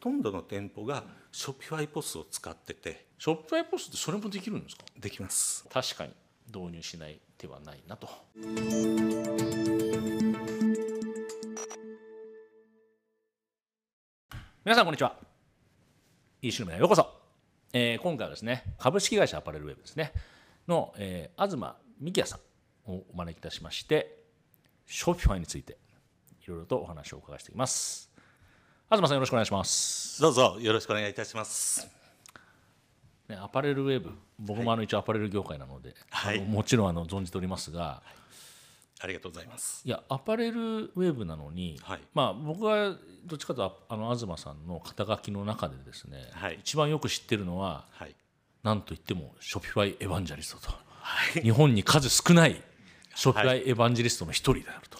とんどの店舗がショッピファイポスを使っててショップアイポスってそれもできるんですか？できます。確かに導入しない手はないなと。皆さんこんにちは。EC のへようこそ、えー今回はですね株式会社アパレルウェブですね。の、えー東幹也さんをお招きいたしましてショッピファイについていろいろとお話を伺いしていきます東さんよろしくお願いします。どうぞよろしくお願いいたします。ね、アパレルウェブ僕もあの一応アパレル業界なので、はい。あのもちろんあの存じておりますが、ありがとうございます。いやアパレルウェブなのに、はい。まあ僕はどっちかというとああの東さんの肩書きの中でですね、はい。一番よく知ってるのははい。何といってもショピファイエヴァンジャリストと、はい。日本に数少ないShopify エヴァンジェリストの一人であると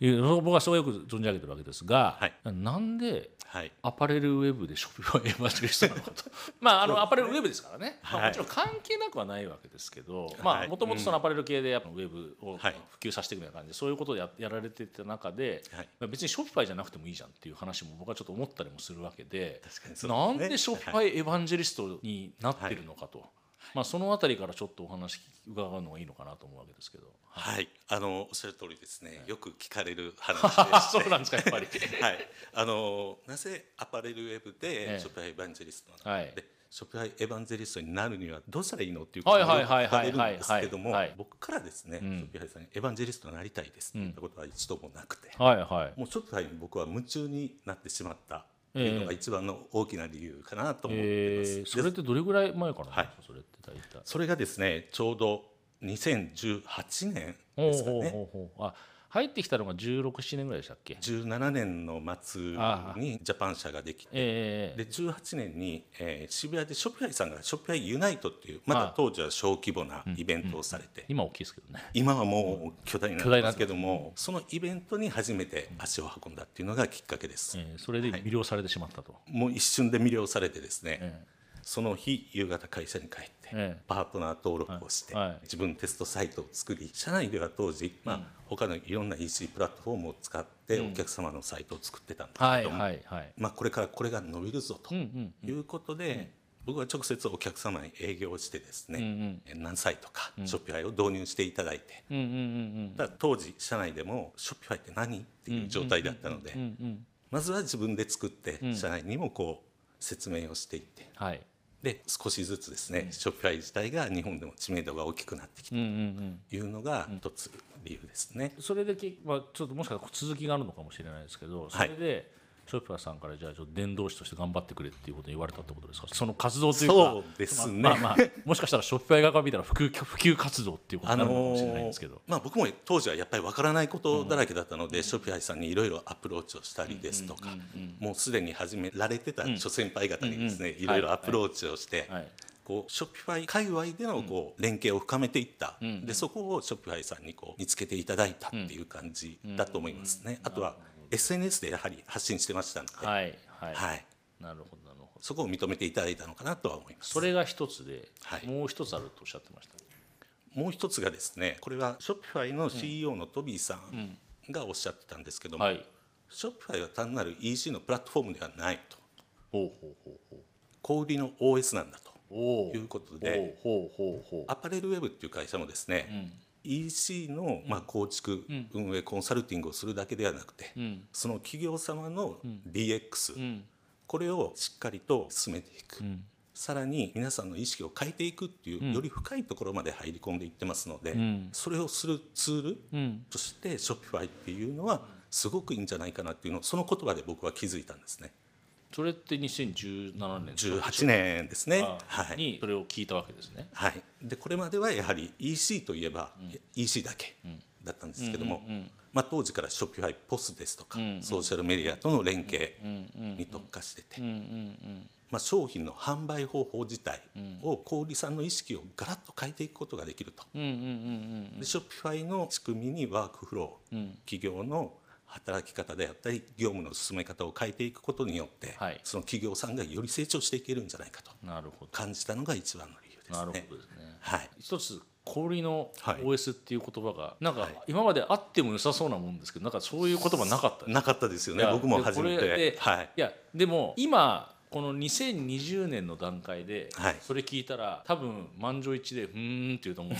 いう、僕はそうよく存じ上げてるわけですが、はい。なんではい。アパレルウェブで Shopify エヴァンジェリストなのかと。まああのアパレルウェブですからね、まあ、はい。もちろん関係なくはないわけですけどまはい。あもともとそのアパレル系でやっぱウェブをはい。普及させていくような感じでそういうことをややられてた中で、はい。まあ別に Shopify じゃなくてもいいじゃんっていう話も僕はちょっと思ったりもするわけで確かにそうなんで Shopify エヴァンジェリストになってるのかと、まあ、そのあたりからちょっとお話伺うのがいいのかなと思うわけですけど。はい。あのおっしゃる通りですね。よく聞かれる話 そうなんですかやっぱり。はい、あのなぜアパレルウェブええ。でショッピファイエヴァンジェリストなのか、はい。でショッピファイエヴァンジェリストになるにはどうしたらいいのっていうことをよくはいはい聞かれるんはいはいですけどもはいはい僕からですね、ん。ショッピファイさんにエヴァンジェリストになりたいですって言ったことは一度もなくて、はいはい。もうショッピファイに僕は夢中になってしまったっていうのが一番の大きな理由かなと思ってます。えー、それってどれぐらい前からな？んですか、はい。それって大体。それがですねちょうど2018年ほうほうですかね。ほうほう。あ入ってきたのが16、7年ぐらいでしたっけ？17年の末にジャパン社ができてええで18年に、えー渋谷でショッピファイさんがショッピファイユナイトっていうまだ当時は小規模なイベントをされて、今大きいですけどね。今はもう巨大にな巨大になってますけどもそのイベントに初めて足を運んだっていうのがきっかけです、えー、それで魅了されてしまったと。もう一瞬で魅了されてですね、えその日夕方会社に帰って、ええ。パートナー登録をして、自分テストサイトを作り社内では当時、まあ他のいろんな EC プラットフォームを使ってお客様のサイトを作ってたんですはいけども。まあ、これからこれが伸びるぞとうんうん。いうことで、僕は直接お客様に営業をしてですね、うんえ何サイトかショッピファイを導入していただいて、うんだ当時社内でもショッピファイって何っていう状態だったので、うんうんうんまずは自分で作って社内にもこう説明をしていってはい。で少しずつですね、 Shopify 自体が日本でも知名度が大きくなってきたうんうんうん。というのが一つ理由ですね。それでき、まあ、ちょっともしかしたら続きがあるのかもしれないですけど、それで、 Shopify さんからじゃあちょっと伝道師として頑張ってくれっていうことを言われたってことですか？その活動というかそうですね。まあまあ、もしかしたらショッピファイ側から見たら普及普及活動っていうことなるのかのもしれないんですけど、まあ、僕も当時はやっぱりわからないことだらけだったので、 Shopify さんにいろいろアプローチをしたりですとか、もうすでに始められてた諸先輩方にですね、うんうんいろいろアプローチをして、はい。こう Shopify 界隈でのこう連携を深めていった、でそこを Shopify さんにこう見つけていただいたっていう感じだと思いますね。あとは SNS でやはり発信してましたので、はいはい、はい、なるほどなるほど。そこを認めていただいたのかなとは思います。それが一つで、はい。もう一つあるとおっしゃってました。もう一つがですねこれはショッピファイの CEO のトビーさんがおっしゃってたんですけども、はい。ショッピファイは単なる EC のプラットフォームではないと。ほうほうほうほう。小売りの OS なんだとおいうことでほうほうほうほアパレルウェブっていう会社もですね、EC のまあ構築、運営コンサルティングをするだけではなくて、ん。その企業様の DX、これをしっかりと進めていく、さらに皆さんの意識を変えていくっていう、より深いところまで入り込んでいってますので、ん。それをするツールうん。として Shopify っていうのはすごくいいんじゃないかなっていうのをその言葉で僕は気づいたんですねそれって2017年18年ですね。あはい、にそれを聞いたわけですね。はい、でこれまではやはり EC といえば EC だけだったんですけども、まあ、当時から Shopify ポスですとか、ソーシャルメディアとの連携に特化してて、まあ、商品の販売方法自体を小売さんの意識をガラッと変えていくことができると。うんうんうんで Shopify の仕組みにワークフロー、企業の働き方であったり業務の進め方を変えていくことによって、はい。その企業さんがより成長していけるんじゃないかとうんなるほど。感じたのが一番の理由ですね。なるほどですね。はい、一つ氷のはい。OS っていう言葉がなんかはい。今まであっても良さそうなもんですけどなんかそういう言葉なかったなかったですよね。僕もで初めて。はい。いやでも今この2020年の段階ではい。それ聞いたら多分満場一致で「うーん」って言うと思う。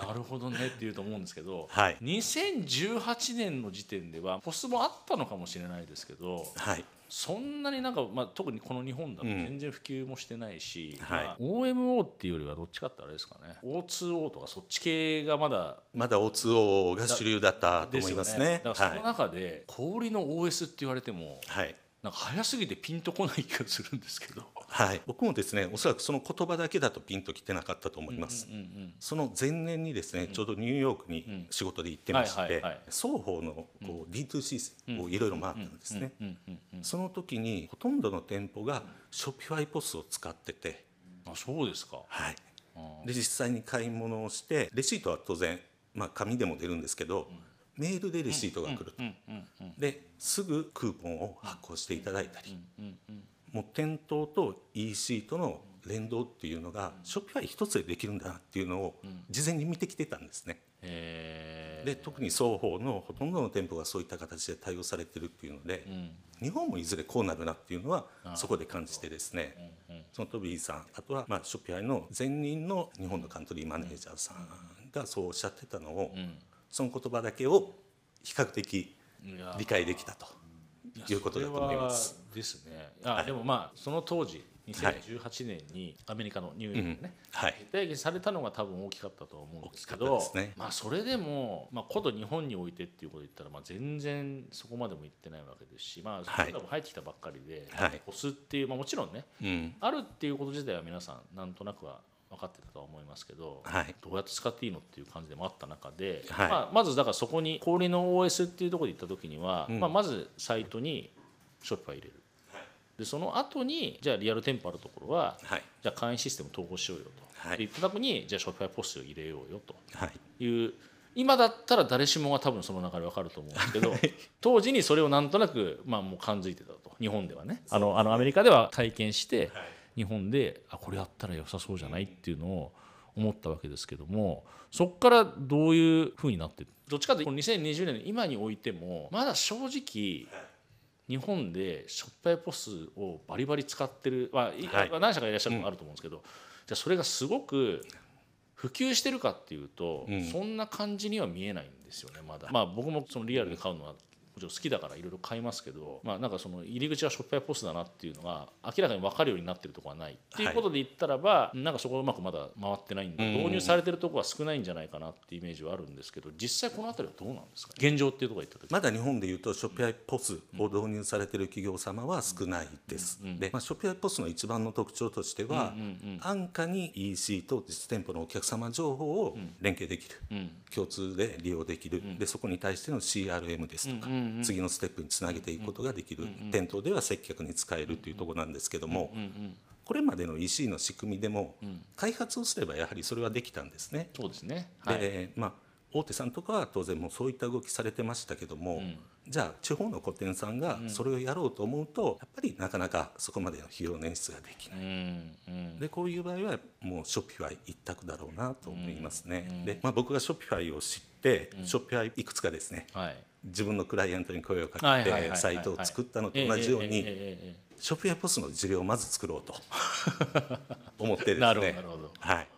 あ なるほどねって言うと思うんですけど、はい。2018年の時点ではポスもあったのかもしれないですけどはい。そんなになんか、まあ、特にこの日本だとうん。全然普及もしてないし、はい。まあ OMO っていうよりはどっちかってあれですかね。O2O とかそっち系がまだまだ O2O が主流だったと思いですよね。ますね。だからそのはい。中で氷の OS って言われてもはいなんか早すぎてピンとこない気がするんですけど。はい、僕もですねおそらくその言葉だけだとピンときてなかったと思います、うんうんその前年にですね、ちょうどニューヨークに仕事で行ってまして、はいはいはい双方のこう D2C をいろいろ回ったんですね、うんうんうんその時にほとんどの店舗が Shopify ポスを使ってて、あそうですか。はい、あで実際に買い物をしてレシートは当然、まあ、紙でも出るんですけど、メールでレシートが来ると、ですぐクーポンを発行していただいたり、もう店頭と EC との連動っていうのが Shopify 一つでできるんだなっていうのを事前に見てきてたんですね。えー。で特に双方のほとんどの店舗がそういった形で対応されてるっていうので、うん。日本もいずれこうなるなっていうのはそこで感じてですね、そのトビーさんあとはまあショッピファイの前任の日本のカントリーマネージャーさんがそうおっしゃってたのを、んその言葉だけを比較的理解できたということだと思います。ですね。あ、でもまあその当時2018年にアメリカのニューヨークでね、はい。定義されたのが多分大きかったと思うんですけど、ね。まあそれでもまあこと日本においてっていうことで言ったらまあ全然そこまでも行ってないわけですし、まあはいそれも入ってきたばっかりで、はい。ポスっていうまあもちろんね、うん。あるっていうこと自体は皆さんなんとなくは分かってたとは思いますけど、はい。どうやって使っていいのっていう感じでもあった中で、はい。まあ、まずだからそこに氷の OS っていうところで行った時には、まあ、まずサイトにショッピファイ入れる。でその後にじゃあリアル店舗あるところは、はい。じゃあ会員システム統合しようよと、はい。で言った時にじゃあショッピファイポスを入れようよとはい。いう今だったら誰しもが多分その流れ分かると思うんですけど 当時にそれをなんとなく、まあ、もう感づいてたと。日本ではね。あのあのアメリカでは体験して、日本であこれやったら良さそうじゃないっていうのを思ったわけですけどもそこからどういうふうになって？どっちかというと2020年の今においてもまだ正直日本でショッピファイポスをバリバリ使ってる、まあいはい。何社かいらっしゃるのもあると思うんですけど、じゃあそれがすごく普及してるかっていうと、うん。そんな感じには見えないんですよねまだ。まあ僕もそのリアルで買うのはもちろん好きだからいろいろ買いますけど、まあ、なんかその入り口はショッピファイポスだなっていうのが明らかに分かるようになってるところはないっていうことで言ったらば、なんかそこはうまくまだ回ってないんで、うん。導入されてるところは少ないんじゃないかなっていうイメージはあるんですけど実際この辺りはどうなんですか？現状っていうところった時。まだ日本でいうとショッピファイポスを導入されている企業様は少ないです。で、まあ、ショッピファイポスの一番の特徴としては、安価に EC と実店舗のお客様情報を連携できる、うん。共通で利用できる、でそこに対しての CRM ですとか、次のステップにつなげていくことができる、店頭では接客に使えるというところなんですけども、これまでの EC の仕組みでも、開発をすればやはりそれはできたんですね。そうですね。はい。でまあ大手さんとかは当然もうそういった動きされてましたけども、じゃあ地方の個店さんがそれをやろうと思うと、やっぱりなかなかそこまでの費用捻出ができない。うんうん。でこういう場合はもう Shopify 一択だろうなと思いますね。で、まあ、僕が Shopify を知って、 Shopify いくつかですね。はい自分のクライアントに声をかけてサイトを作ったのと同じようにショッピファイポスの事例をまず作ろうと思ってですね。はい、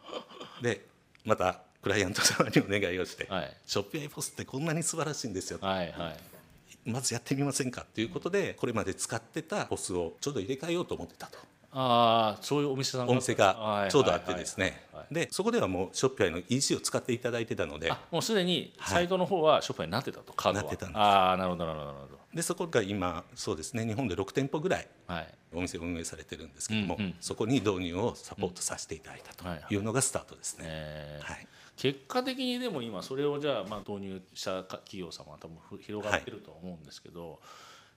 でまたクライアント様にお願いをして、はい。ショッピファイポスってこんなに素晴らしいんですよはいはい。まずやってみませんかということでこれまで使ってたポスをちょうど入れ替えようと思ってたとああそういうお店さんお店がちょうどあってですね。はいはいはい。はいでそこではもうショッピファイの EC を使っていただいてたので。あもうすでにサイトの方はショップになってたと。カードは。なってたんです。ああなるほどなるほどなるほでそこが今そうですね。日本で6店舗ぐらいどはい。お店を運営されてるんですけども、うんうん。そこに導入をサポートさせていただいたはいというのがスタートですね。えー。はい。結果的にでも今それをじゃあまあ導入した企業様は多分ふ広がってるとは思うんですけど、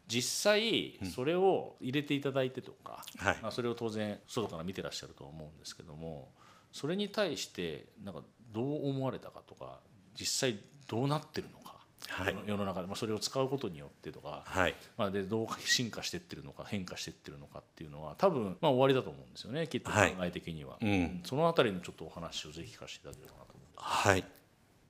実際それを入れていただいてとか、はい。まあ、それを当然外から見てらっしゃるとは思うんですけどもそれに対してなんかどう思われたかとか実際どうなってるのか、はい。世の中で、まあ、それを使うことによってとか、はい。まあ、でどう進化してってるのか変化してってるのかっていうのは多分まあ終わりだと思うんですよねきっと考はいえ的には、うん。そのあたりのちょっとお話をぜひ聞かせていただければなと思うんですはい。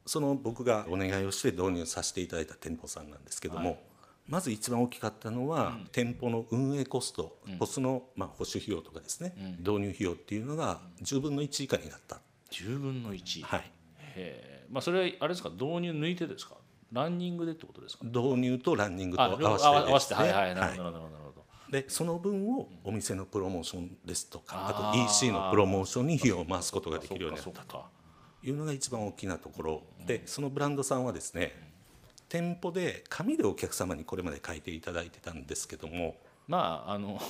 その僕がお願いをして導入させていただいた店舗さんなんですけども、はい、まず一番大きかったのは、うん、店舗の運営コスト、うん、コスの、まあ、保守費用とかですね、うん、導入費用っていうのが10分の1以下になった。10分の1はい。へまあそれはあれですか？導入抜いてですか？ランニングでってことですか？導入とランニングと合わせて、ね、合わせて。はいはいなるほどなるほどでその分をお店のプロモーションですとかあと EC のプロモーションに費用を回すことができるようになったというのが一番大きなところ。でそのブランドさんはですね店舗で紙でお客様にこれまで書いていただいてたんですけども。まああの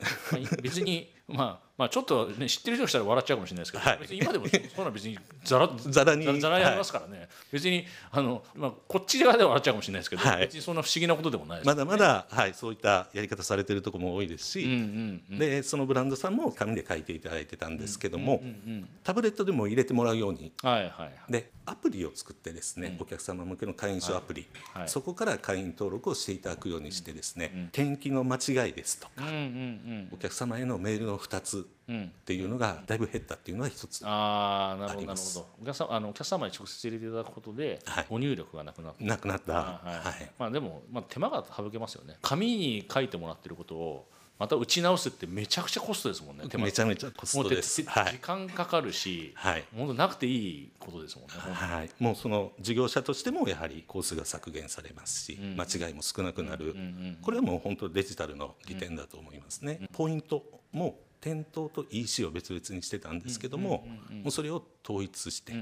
別にまあまあちょっとね知ってる人したら笑っちゃうかもしれないですけど、はい、別に今でもそんな 別にざらざらにざらにありますからね、はい、別にあの、まあ、こっち側では笑っちゃうかもしれないですけど、はい、別にそんな不思議なことでもないです、ね、まだまだ、はい、そういったやり方されてるところも多いですし、うんうんうん、でそのブランドさんも紙で書いていただいてたんですけども、うんうんうん、タブレットでも入れてもらうように、はいはいはい、でアプリを作ってですね、うん、お客様向けの会員証アプリ、はいはい、そこから会員登録をしていただくようにしてですね、うんうん、転記の間違いですとか、うんうんうん、お客様へのメールの2つっていうのがだいぶ減ったっていうのは一つ。ああなるほどなるほど。お客様あのお客様に直接入れていただくことで、ご入力がなくなった。なくなった。はい、はい、まあでも、まあ、手間が省けますよね。紙に書いてもらってることをまた打ち直すってめちゃくちゃコストですもんねめちゃめちゃコストです、はい、時間かかるし、はい、本当なくていいことですもんね、はい、もうその事業者としてもやはりコースが削減されますし、うん、間違いも少なくなる、うんうんうん、これはもう本当デジタルの利点だと思いますね、うん、ポイントも店頭と EC を別々にしてたんですけども,、もうそれを統一して、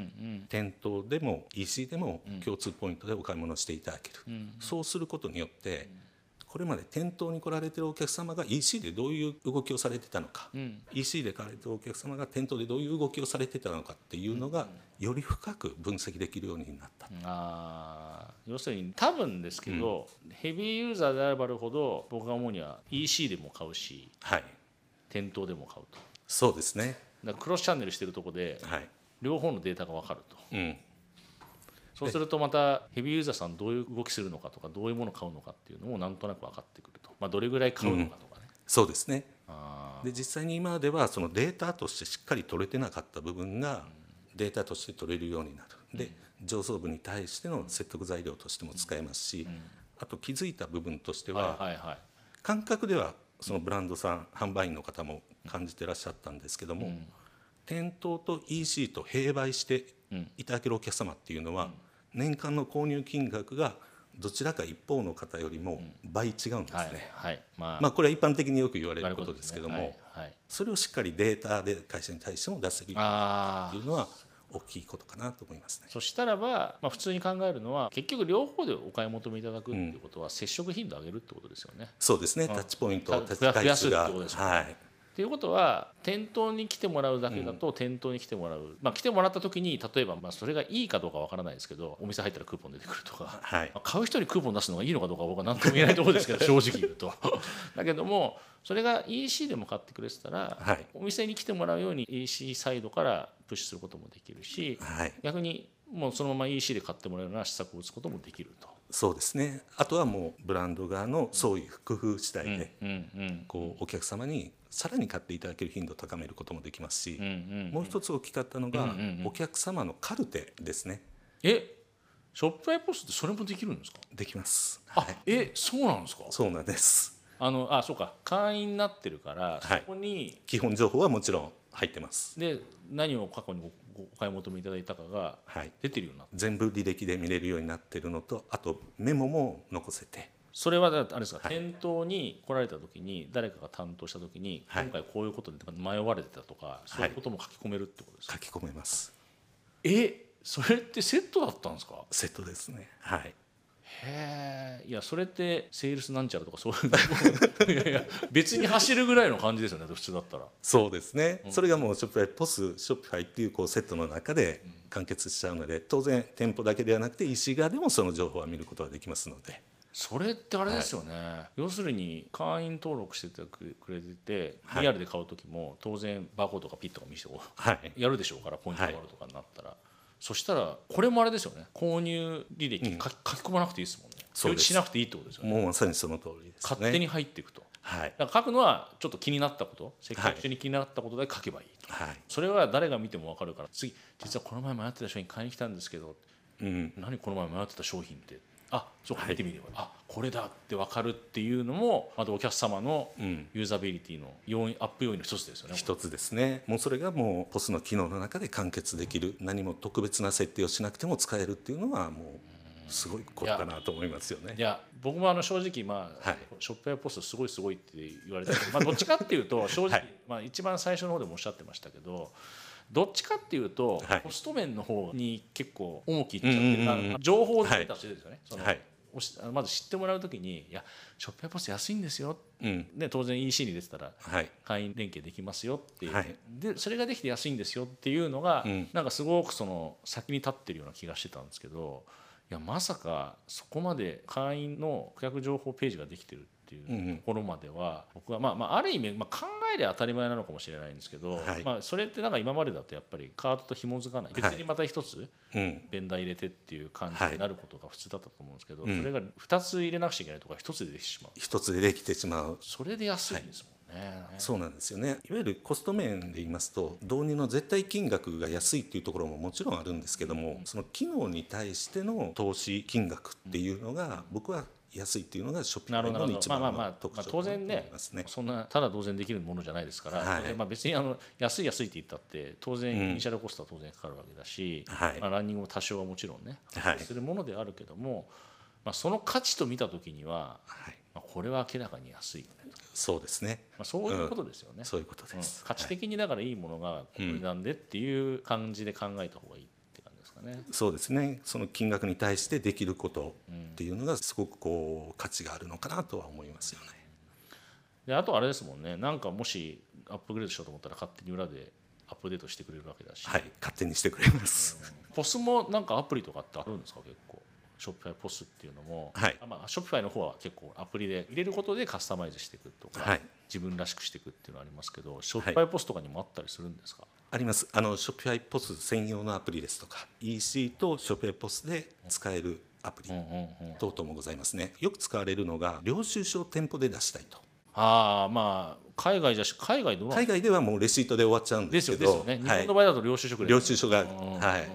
店頭でも EC でも共通ポイントでお買い物していただける、そうすることによってこれまで店頭に来られてるお客様が EC でどういう動きをされてたのか、うん、EC で来られてるお客様が店頭でどういう動きをされてたのかっていうのがより深く分析できるようになった、うん、あ要するに多分ですけど、うん、ヘビーユーザーであればあるほど僕が思うには EC でも買うし、はい、店頭でも買うと。そうですね。だクロスチャンネルしてるとこで、はい、両方のデータが分かると、うん、そうするとまたヘビーユーザーさんどういう動きするのかとかどういうものを買うのかっていうのもなんとなく分かってくると、まあ、どれぐらい買うのかとかね、うん、そうですね。で実際に今ではそのデータとしてしっかり取れてなかった部分がデータとして取れるようになる。で上層部に対しての説得材料としても使えますし、あと気づいた部分としては、感覚ではそのブランドさん販売員の方も感じてらっしゃったんですけども、うん、店頭と EC と併売していただけるお客様っていうのは、年間の購入金額がどちらか一方の方よりも倍違うんですね。はいはい。まあ、まあこれは一般的によく言われることですけども、ね。はい、それをしっかりデータで会社に対しても出せるっていうのは大きいことかなと思いますね。そしたらば、まあ、普通に考えるのは結局両方でお買い求めいただくっていうことは、接触頻度を上げるってことですよね。そうですね、タッチポイント、タッチが増やすってことですよね。はいっていうことは店頭に来てもらうだけだと店頭に来てもらう、まあ、来てもらった時に例えばまあそれがいいかどうかわからないですけどお店入ったらクーポン出てくるとか、はい、買う人にクーポン出すのがいいのかどうか僕は何とも言えないところですけど 正直言うと。だけどもそれが EC でも買ってくれてたら、はい、お店に来てもらうように EC サイドからプッシュすることもできるし、はい、逆にもうそのまま EC で買ってもらうような施策を打つこともできると。そうですね。あとはもうブランド側のそういう工夫次第で、こうお客様にさらに買っていただける頻度を高めることもできますし、もう一つ大きかったのが、お客様のカルテですね。えショップアイポスってそれもできるんですか？できます。あ、はい、えそうなんですか？そうなんです。あのあそうか。会員になってるから、そこに基本情報はもちろん入ってます。で何を過去にお買い求めいただいたかが出てるようになって、はい、全部履歴で見れるようになってるのとあとメモも残せてそれはあれですか、はい、店頭に来られた時に誰かが担当した時に、今回こういうことで迷われてたとかそういうことも書き込めるってことですか、書き込めます。えそれってセットだったんですか？セットですね。はい。へえいやそれってセールスなんちゃらとかそういう いやいや別に走るぐらいの感じですよね普通だったら。そうですね、うん、それがもう Shopify POS Shopify っていうこうセットの中で完結しちゃうので当然店舗だけではなくて EC 側でもその情報は見ることができますのでそれってあれですよね、はい、要するに会員登録しててくれてて、はい、リアルで買う時も当然バーコードとかピッとか見せて、はい、やるでしょうからポイントがあるとかになったら、そしたらこれもあれですよね。購入履歴、うん、書き込まなくていいですもんね。そうしなくていいってことですよね。もうまさにその通りです、ね、勝手に入っていくと。はい。だから書くのはちょっと気になったこと。積極的に気になったことで書けばいいと、はい。それは誰が見ても分かるから次実はこの前迷ってた商品買いに来たんですけど。うん。何この前迷ってた商品ってあそうか見てみれば、あこれだって分かるっていうのもまたお客様のん。ユーザビリティの要因アップ要因の一つですよね。一つですね。もうそれがもうポスの機能の中で完結できる。何も特別な設定をしなくても使えるっていうのはもうすごいことかなと思いますよね。いや僕もあの正直まあ、はい。ショップやポストすごいすごいって言われてる。まあどっちかっていうと正直、はい。まあ一番最初の方でもおっしゃってましたけどどっちかっていうと、はい。ポスト面の方に結構重きいっちゃってる、情報を出た人ですよね、そのまず知ってもらうときに「いやショップやポスト安いんですよ」うん。で当然 EC に出てたらはい。会員連携できますよっていう、はい。でそれができて安いんですよっていうのが、うん。なんかすごくその先に立ってるような気がしてたんですけどいやまさかそこまで会員の顧客情報ページができてるっていうところまでは、僕はまあまあある意味、まあ、考えりゃ当たり前なのかもしれないんですけど、はい。まあ、それってなんか今までだとやっぱりカードと紐づかない。別にまた一つうん。ベンダー入れてっていう感じになることが普通だったと思うんですけど、うん。それが2つ入れなくちゃいけないとか1つでできてしまう。一つでできてしまう。それで安いんですもんね。そうなんですよね。いわゆるコスト面で言いますと導入の絶対金額が安いっていうところももちろんあるんですけどもその機能に対しての投資金額っていうのが僕は安いっていうのがショッピングなるほど。の一番の特まあ、徴だと思当然ねいますね。そんなただ同然できるものじゃないですから、はい。まあ、別にあの安い安いって言ったって当然うんイニシャルコストは当然かかるわけだし、はい。まあ、ランニングも多少はもちろんねはい。するものであるけども、まあ、その価値と見た時には、はい、まあ、これは明らかに安いよねと、そうですね。まあ、そういうことですよね。そういうことうん。です。価値的にだからいいものがこれなんでっていう感じで考えた方がいいね。そうですね。その金額に対してできることっていうのがすごくこう価値があるのかなとは思いますよね。であとあれですもんね。なんかもしアップグレードしようと思ったら勝手に裏でアップデートしてくれるわけだし、はい、勝手にしてくれます。ポスもなんかアプリとかってあるんですか？結構。ショッピファイポスっていうのも、はい。あまあ、ショッピファイの方は結構アプリで入れることでカスタマイズしていくとか、はい。自分らしくしていくっていうのはありますけどショッピファイポスとかにもあったりするんですか、あります。あのショッピファイポス専用のアプリですとか、EC とショッピファイポスで使えるアプリ等々もございますね。よく使われるのが領収書を店舗で出したいと。ああまあ海外じゃし海外どう海外ではもうレシートで終わっちゃうんでですすけど、よですよね。日はい。本の場合だと領収書くれる。領収書が、うん。はい、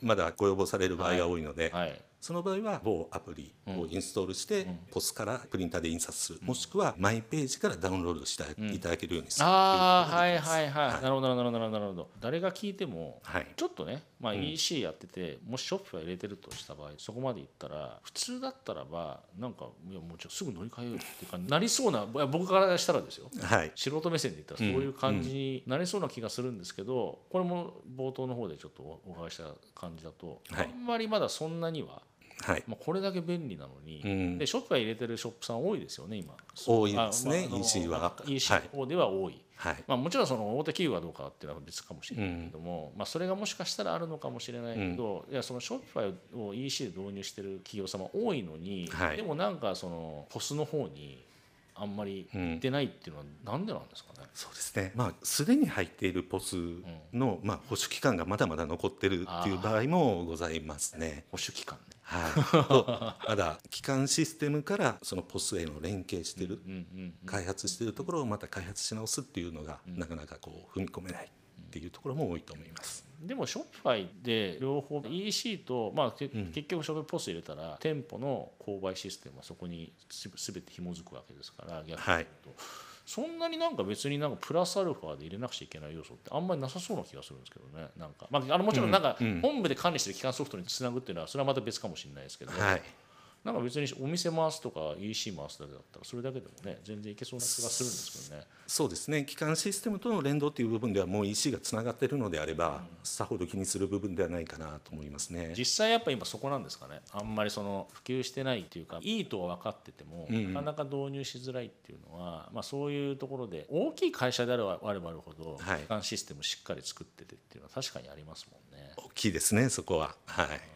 まだご要望される場合が多いので、はいその場合は某アプリをインストールして、ポスからプリンターで印刷する、もしくはマイページからダウンロードしていただけるようにするああってはいいうことができますはいはい、なるほどなるほどなるほど。誰が聞いても、はい。ちょっとね、まあ、EC やってて、もしショップが入れてるとした場合そこまでいったら普通だったらばなんかいやもうちょすぐ乗り換えようっていうかなりそうな僕からしたらですよ。はい。素人目線で言ったらそういう感じになりそうな気がするんですけど、これも冒頭の方でちょっとお伺いした感じだと、はい。あんまりまだそんなには、はい。まあ、これだけ便利なのに、うん。でショップが入れてるショップさん多いですよね今多いですねあまあ EC は EC では多い、はい。まあ、もちろんその大手企業がどうかっていうのは別かもしれないけども、まあ、それがもしかしたらあるのかもしれないけど、い。やそのショッピフを EC で導入してる企業様多いのに、はい。でもなんかそのポスの方にあんまり行ってないっていうのはなんでなんですかね、そうですね。まあすでに入っているポスの、まあ、保守期間がまだまだ残ってるっていう場合もございますね。保守期間ね。はい、とまだ基幹システムからそのポスへの連携してる、開発しているところをまた開発し直すっていうのが、なかなかこう踏み込めないっていうところも多いと思います。でもショッピファイで両方 EC と、まあけ結局ショッピポス入れたら店舗の購買システムはそこにす全て紐づくわけですから逆に言うと、はいそんなになんか別になんかプラスアルファで入れなくちゃいけない要素ってあんまりなさそうな気がするんですけどね。なんか、まあ、あのもちろんなんか本部で管理してる機関ソフトにつなぐっていうのはそれはまた別かもしれないですけど、はいなんか別にお店回すとか EC 回すだけだったらそれだけでもね全然いけそうな気がするんですけどね。そうですね基幹システムとの連動っていう部分ではもう EC がつながっているのであれば、さほど気にする部分ではないかなと思いますね。実際やっぱ今そこなんですかねあんまりその普及してないっていうかいいとは分かってても、なかなか導入しづらいっていうのは、まあ、そういうところで大きい会社であればあるほどはい基幹システムしっかり作っててっていうのは確かにありますもんね。大きいですねそこは。はい。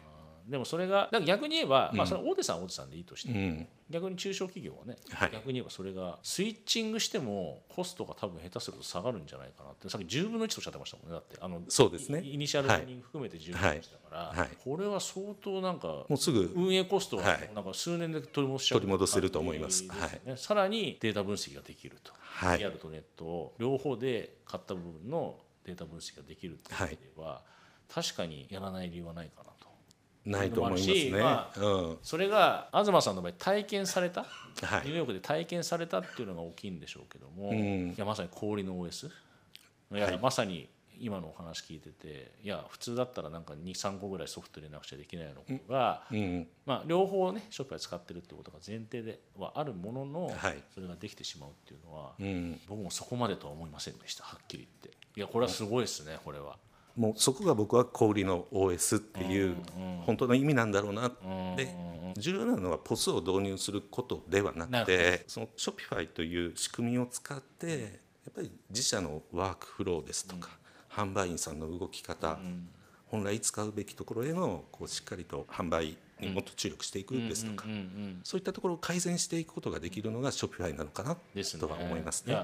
でもそれが逆に言えば、まあそれは大手さんは大手さんでいいとして、うん。逆に中小企業はね、はい。逆に言えばそれがスイッチングしてもコストが多分下手すると下がるんじゃないかなってさっき10分の1とおっしゃってましたもんね。だってあのそうですね。イイニシャルトレーニング含めて10分の1だから、これは相当なんかもうすぐ運営コストははい。なんか数年で取り戻しちゃう取り戻せると思います。さらにデータ分析ができると、はい。リアルとネットを両方で買った部分のデータ分析ができるっていう意味では、確かにやらない理由はないかなと。ないと思いますね。まうん。それが東さんの場合体験された、はい。ニューヨークで体験されたっていうのが大きいんでしょうけども、ん。いやまさに氷の OS いや、はい。まさに今のお話聞いてていや普通だったらなんか23個ぐらいソフト入れなくちゃできないようなことが、うん。まあ、両方ねショップで使ってるってことが前提ではあるものの、はい。それができてしまうっていうのは、うん、僕もそこまでとは思いませんでしたはっきり言って。いやこれはすごいですねこれは。もうそこが僕は小売りの OS っていう本当の意味なんだろうなって重要なのは POS を導入することではななくるてその Shopify という仕組みを使ってやっぱり自社のワークフローですとか販売員さんの動き方本来使うべきところへのこうしっかりと販売にもっと注力していくですとかそういったところを改善していくことができるのが Shopify なのかなとは思いますね。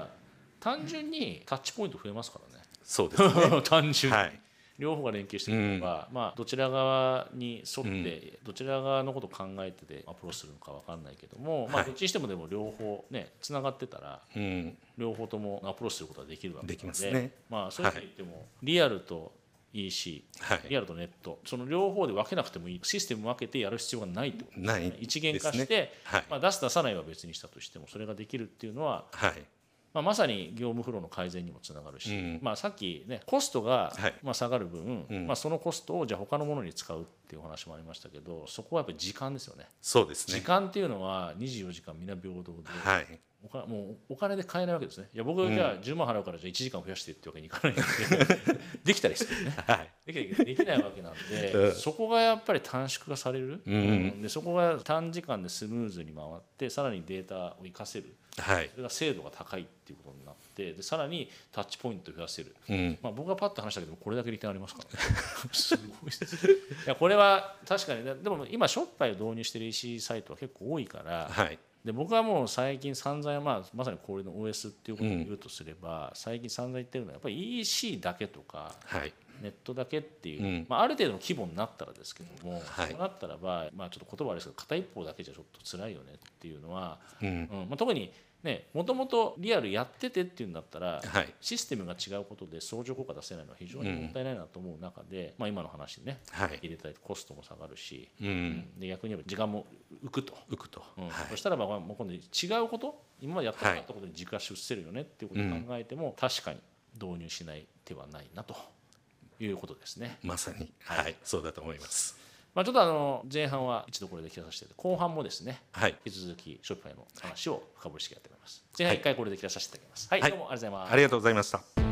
単純にタッチポイント増えますからね。そうですね。単純に、はい両方が連携していれば、まあ、どちら側に沿って、どちら側のことを考えてでアプローチするのか分かんないけども、まあ、はいどっちにしてもでも両方ねつながってたらうん。両方ともアプローチすることができるわけでできますね。まあ、そういう意味で言っても、リアルと EC、はい。リアルとネットその両方で分けなくてもいいシステム分けてやる必要がないってことない一元化して、ですねはい。まあ、出す出さないは別にしたとしてもそれができるっていうのははいまあ、まさに業務フローの改善にもつながるし、うん。まあ、さっき、ね、コストがはい。まあ下がる分、うん。まあ、そのコストをじゃあ他のものに使うっていうお話もありましたけどそこはやっぱり時間ですよね。時そうですね。間っていうのは24時間みんな平等で、はいおかもうお金で買えないわけですね。いや僕がじゃあ10万払うからじゃあ1時間増やしてってわけにいかないんで。できたりするね。はい。できないできないわけなんで、うん。そこがやっぱり短縮がされる、うんでそこが短時間でスムーズに回ってさらにデータを活かせる。はい。それが精度が高いっていうことになってでさらにタッチポイントを増やせる、うん。まあ、僕がパッと話したけどこれだけ利点ありますからね。すごいですいやこれは確かにねでも今ショッパイを導入してる EC サイトは結構多いからはいで僕はもう最近散々、まあ、まさにこれの OS っていうことを言うとすれば、最近散々言ってるのはやっぱり EC だけとかはい。ネットだけっていう、うん。まあ、ある程度の規模になったらですけども、はい。そうなったらば、まあ、ちょっと言葉あれですけど片一方だけじゃちょっと辛いよねっていうのは、うん。うん。まあ、特にねもともとリアルやっててっていうんだったら、はい。システムが違うことで相乗効果出せないのは非常にもったいないなと思う中で、まあ、今の話ね、はい。入れたりコストも下がるし、うん。で逆に言えば時間も浮くと。浮くと。うん。はい。そしたらばもう今度違うこと今までやってなかったことに軸足移せるよねっていうことを考えても、確かに導入しない手はないなということですね。まさに。はい。そうだと思いますまあ、ちょっとあの前半は一度これで切らさせて後半もですねはい。引き続きショッピファイの話を深掘りしてやっていきます。前半一回これで切らさせていただきます。はい、はい。どうもありがとうございます。ありがとうございました